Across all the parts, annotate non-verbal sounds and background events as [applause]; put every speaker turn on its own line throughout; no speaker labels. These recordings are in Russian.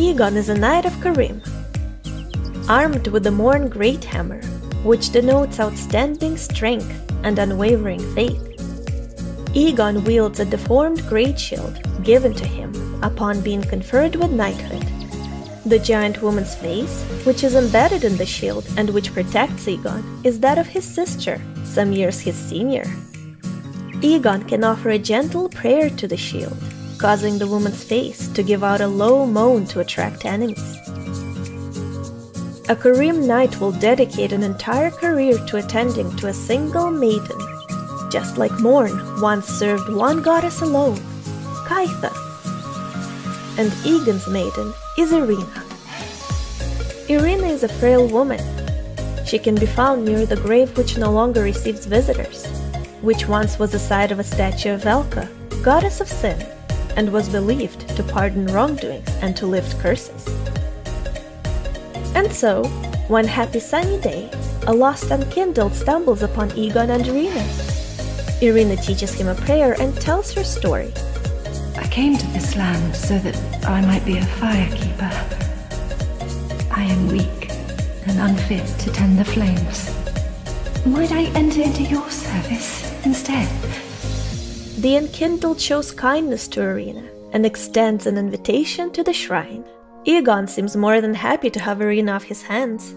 Egon is a knight of Karim, armed with the Morn Great Hammer, which denotes outstanding strength and unwavering faith. Egon wields a deformed great shield given to him upon being conferred with knighthood. The giant woman's face, which is embedded in the shield and which protects Egon, is that of his sister, some years his senior. Egon can offer a gentle prayer to the shield, causing the woman's face to give out a low moan to attract enemies. A Karim knight will dedicate an entire career to attending to a single maiden, just like Morn once served one goddess alone, Kaitha. And Egan's maiden is Irina. Irina is a frail woman. She can be found near the grave which no longer receives visitors, which once was the site of a statue of Elka, goddess of sin, and was believed to pardon wrongdoings and to lift curses. And so, one happy sunny day, a lost unkindled stumbles upon Egon and Irina. Irina teaches him a prayer and tells her story.
I came to this land so that I might be a firekeeper. I am weak and unfit to tend the flames. Might I enter into your service instead?
The Enkindled shows kindness to Irina and extends an invitation to the shrine. Egon seems more than happy to have Irina off his hands.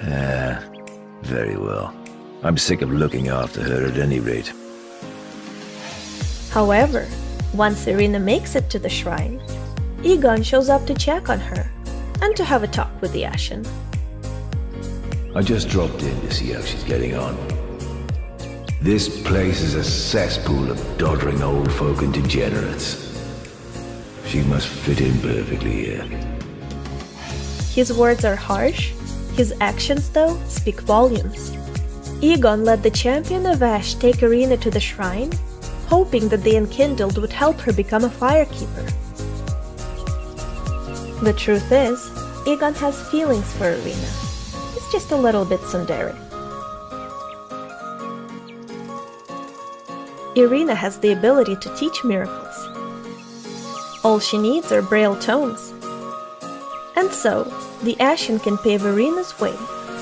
Yeah, [laughs] very well. I'm sick of looking after her at any rate.
However, once Irina makes it to the shrine, Egon shows up to check on her and to have a talk with the Ashen.
I just dropped in to see how she's getting on. This place is a cesspool of doddering old folk and degenerates. She must fit in perfectly here.
His words are harsh, his actions, though, speak volumes. Egon let the champion of Ash take Irina to the shrine, hoping that the Enkindled would help her become a firekeeper. The truth is, Egon has feelings for Irina. He's just a little bit tsundere. Irina has the ability to teach miracles. All she needs are braille tomes. And so, the Ashen can pave Irina's way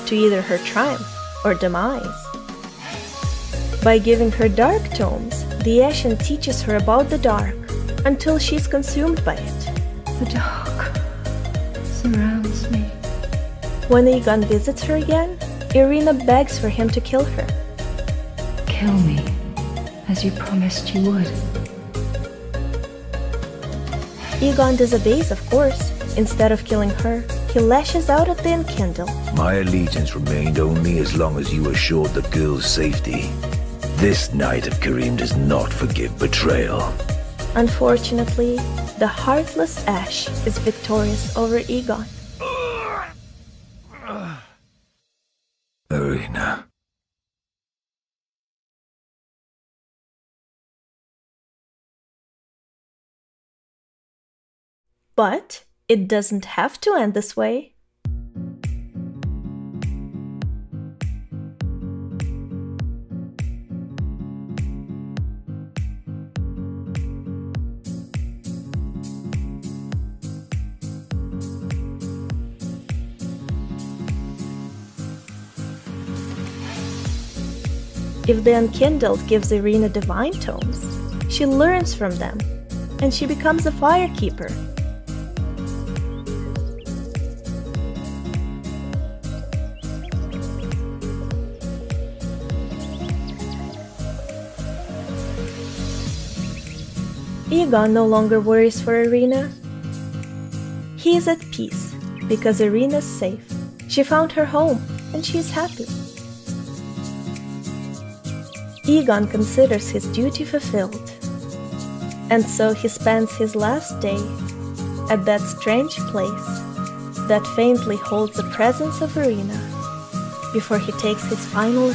to either her triumph or demise. By giving her dark tomes, the Ashen teaches her about the dark until she's consumed by it.
The dark surrounds me.
When Egon visits her again, Irina begs for him to kill her.
Kill me, as you promised you would.
Egon disobeys, of course. Instead of killing her, he lashes out at the Enkindle.
My allegiance remained only as long as you assured the girl's safety. This Knight of Kareem does not forgive betrayal.
Unfortunately, the heartless Ash is victorious over Egon. But it doesn't have to end this way. If the Unkindled gives Irina divine tomes, she learns from them, and she becomes a firekeeper. Egon no longer worries for Irina. He is at peace because Irina's safe. She found her home and she is happy. Egon considers his duty fulfilled, and so he spends his last day at that strange place that faintly holds the presence of Irina before he takes his final.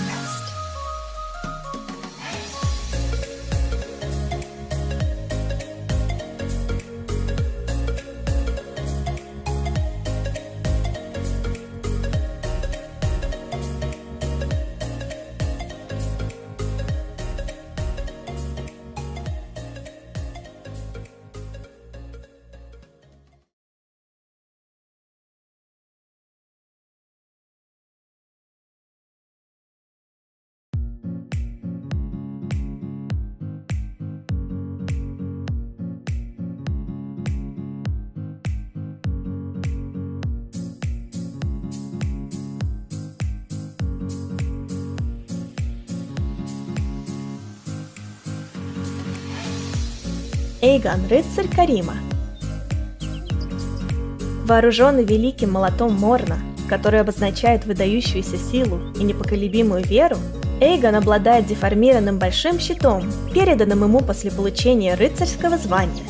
Эйгон, рыцарь Карима. Вооруженный великим молотом Морна, который обозначает выдающуюся силу и непоколебимую веру, Эйгон обладает деформированным большим щитом, переданным ему после получения рыцарского звания.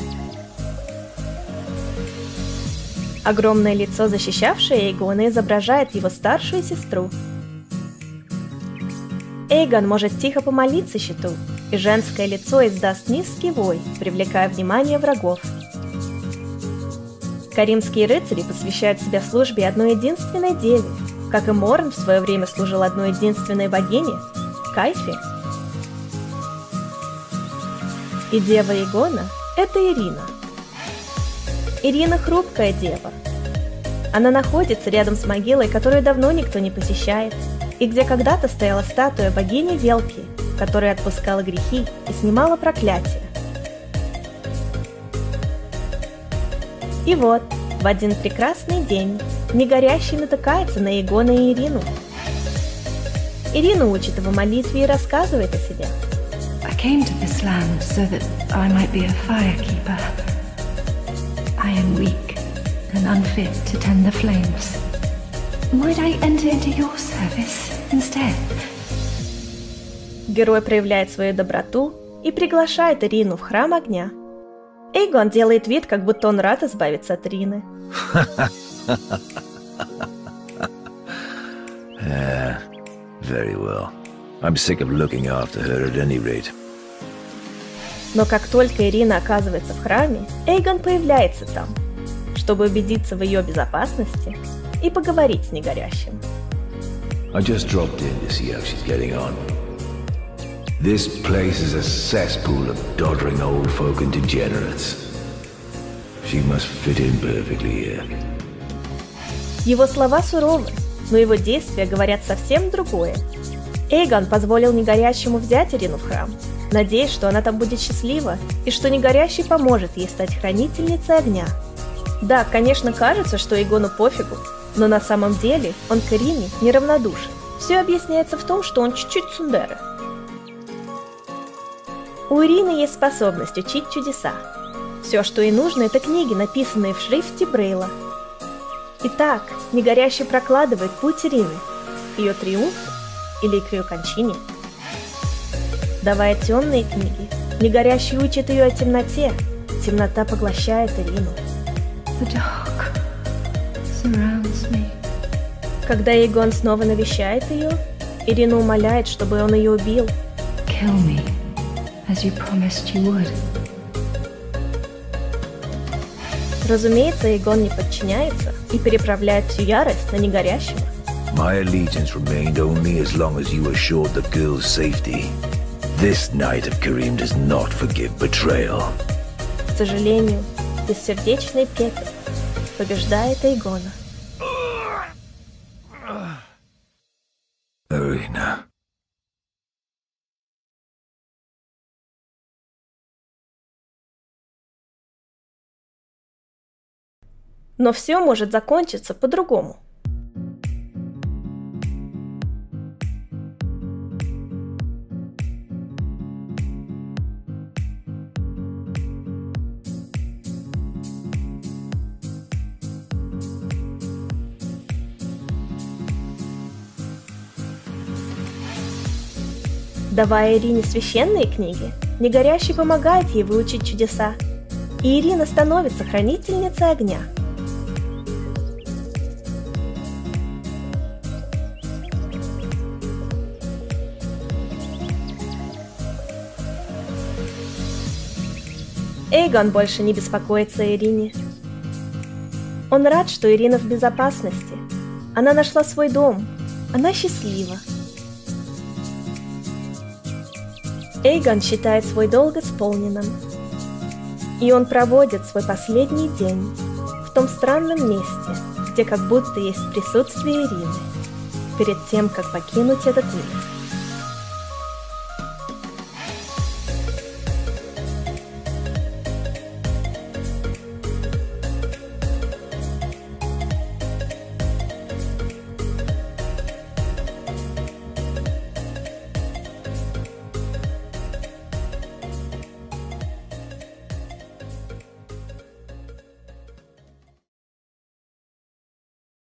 Огромное лицо, защищавшее Эйгона, изображает его старшую сестру. Эйгон может тихо помолиться щиту, и женское лицо издаст низкий вой, привлекая внимание врагов. Каримские рыцари посвящают себя службе одной единственной деве, как и Морн в свое время служил одной единственной богине – Кайфе. И дева Игона – это Ирина. Ирина – хрупкая дева. Она находится рядом с могилой, которую давно никто не посещает, и где когда-то стояла статуя богини Велки, которая отпускала грехи и снимала проклятия. И вот, в один прекрасный день, Негорящий натыкается на Игона и Ирину. Ирина учит его молитве и рассказывает о себе.
I came to this land so that I might be a firekeeper. I am weak and unfit to tend the flames. Might I enter into your service instead?
Герой проявляет свою доброту и приглашает Ирину в храм огня. Эйгон делает вид, как будто он рад избавиться от Рины.
yeah, [laughs] very well. I'm sick of looking after her at any rate.
Но как только Ирина оказывается в храме, Эйгон появляется там, чтобы убедиться в ее безопасности и поговорить с негорящим.
I just dropped in to see how she's getting on. This place is a cesspool of doddering old folk and degenerates. She must fit in perfectly here.
Его слова суровы, но его действия говорят совсем другое. Эйгон позволил Негорящему взять Ирину в храм, надеясь, что она там будет счастлива, и что Негорящий поможет ей стать хранительницей огня. Да, конечно, кажется, что Эйгону пофигу, но на самом деле он к Ирине неравнодушен. Все объясняется в том, что он чуть-чуть сундера. У Ирины есть способность учить чудеса. Все, что ей нужно, это книги, написанные в шрифте Брейла. Итак, Негорящий прокладывает путь Ирины, ее триумфу или к ее кончине. Давая темные книги, Негорящий учит ее о темноте, темнота поглощает Ирину.
The dark surrounds me.
Когда Егон снова навещает ее, Ирина умоляет, чтобы он ее убил.
Kill me, as you promised you would.
Разумеется, Егон не подчиняется и переправляет всю ярость на негорящего.
My allegiance remained only as long as you assured the girl's safety. This knight of Kareem does not forgive betrayal.
К сожалению, бессердечный пепел побеждает Эйгона.
Arena.
Но все может закончиться по-другому. Давая Ирине священные книги, Негорящий помогает ей выучить чудеса, и Ирина становится хранительницей огня. Эйгон больше не беспокоится о Ирине. Он рад, что Ирина в безопасности. Она нашла свой дом. Она счастлива. Эйгон считает свой долг исполненным. И он проводит свой последний день в том странном месте, где как будто есть присутствие Ирины, перед тем, как покинуть этот мир.